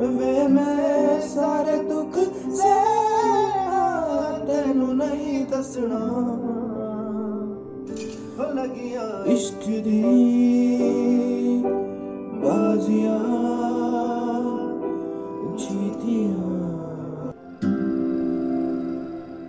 ਵੇ ਮੈਂ ਸਾਰੇ ਦੁੱਖ ਸਹਿਆ ਤੈਨੂੰ ਨਹੀਂ ਦੱਸਣਾ। ਹੋ ਲਗਿਆ ਇਸ਼ਕ ਦੀ ਬਾਜ਼ੀਆਂ ਜੀਤੀਆਂ।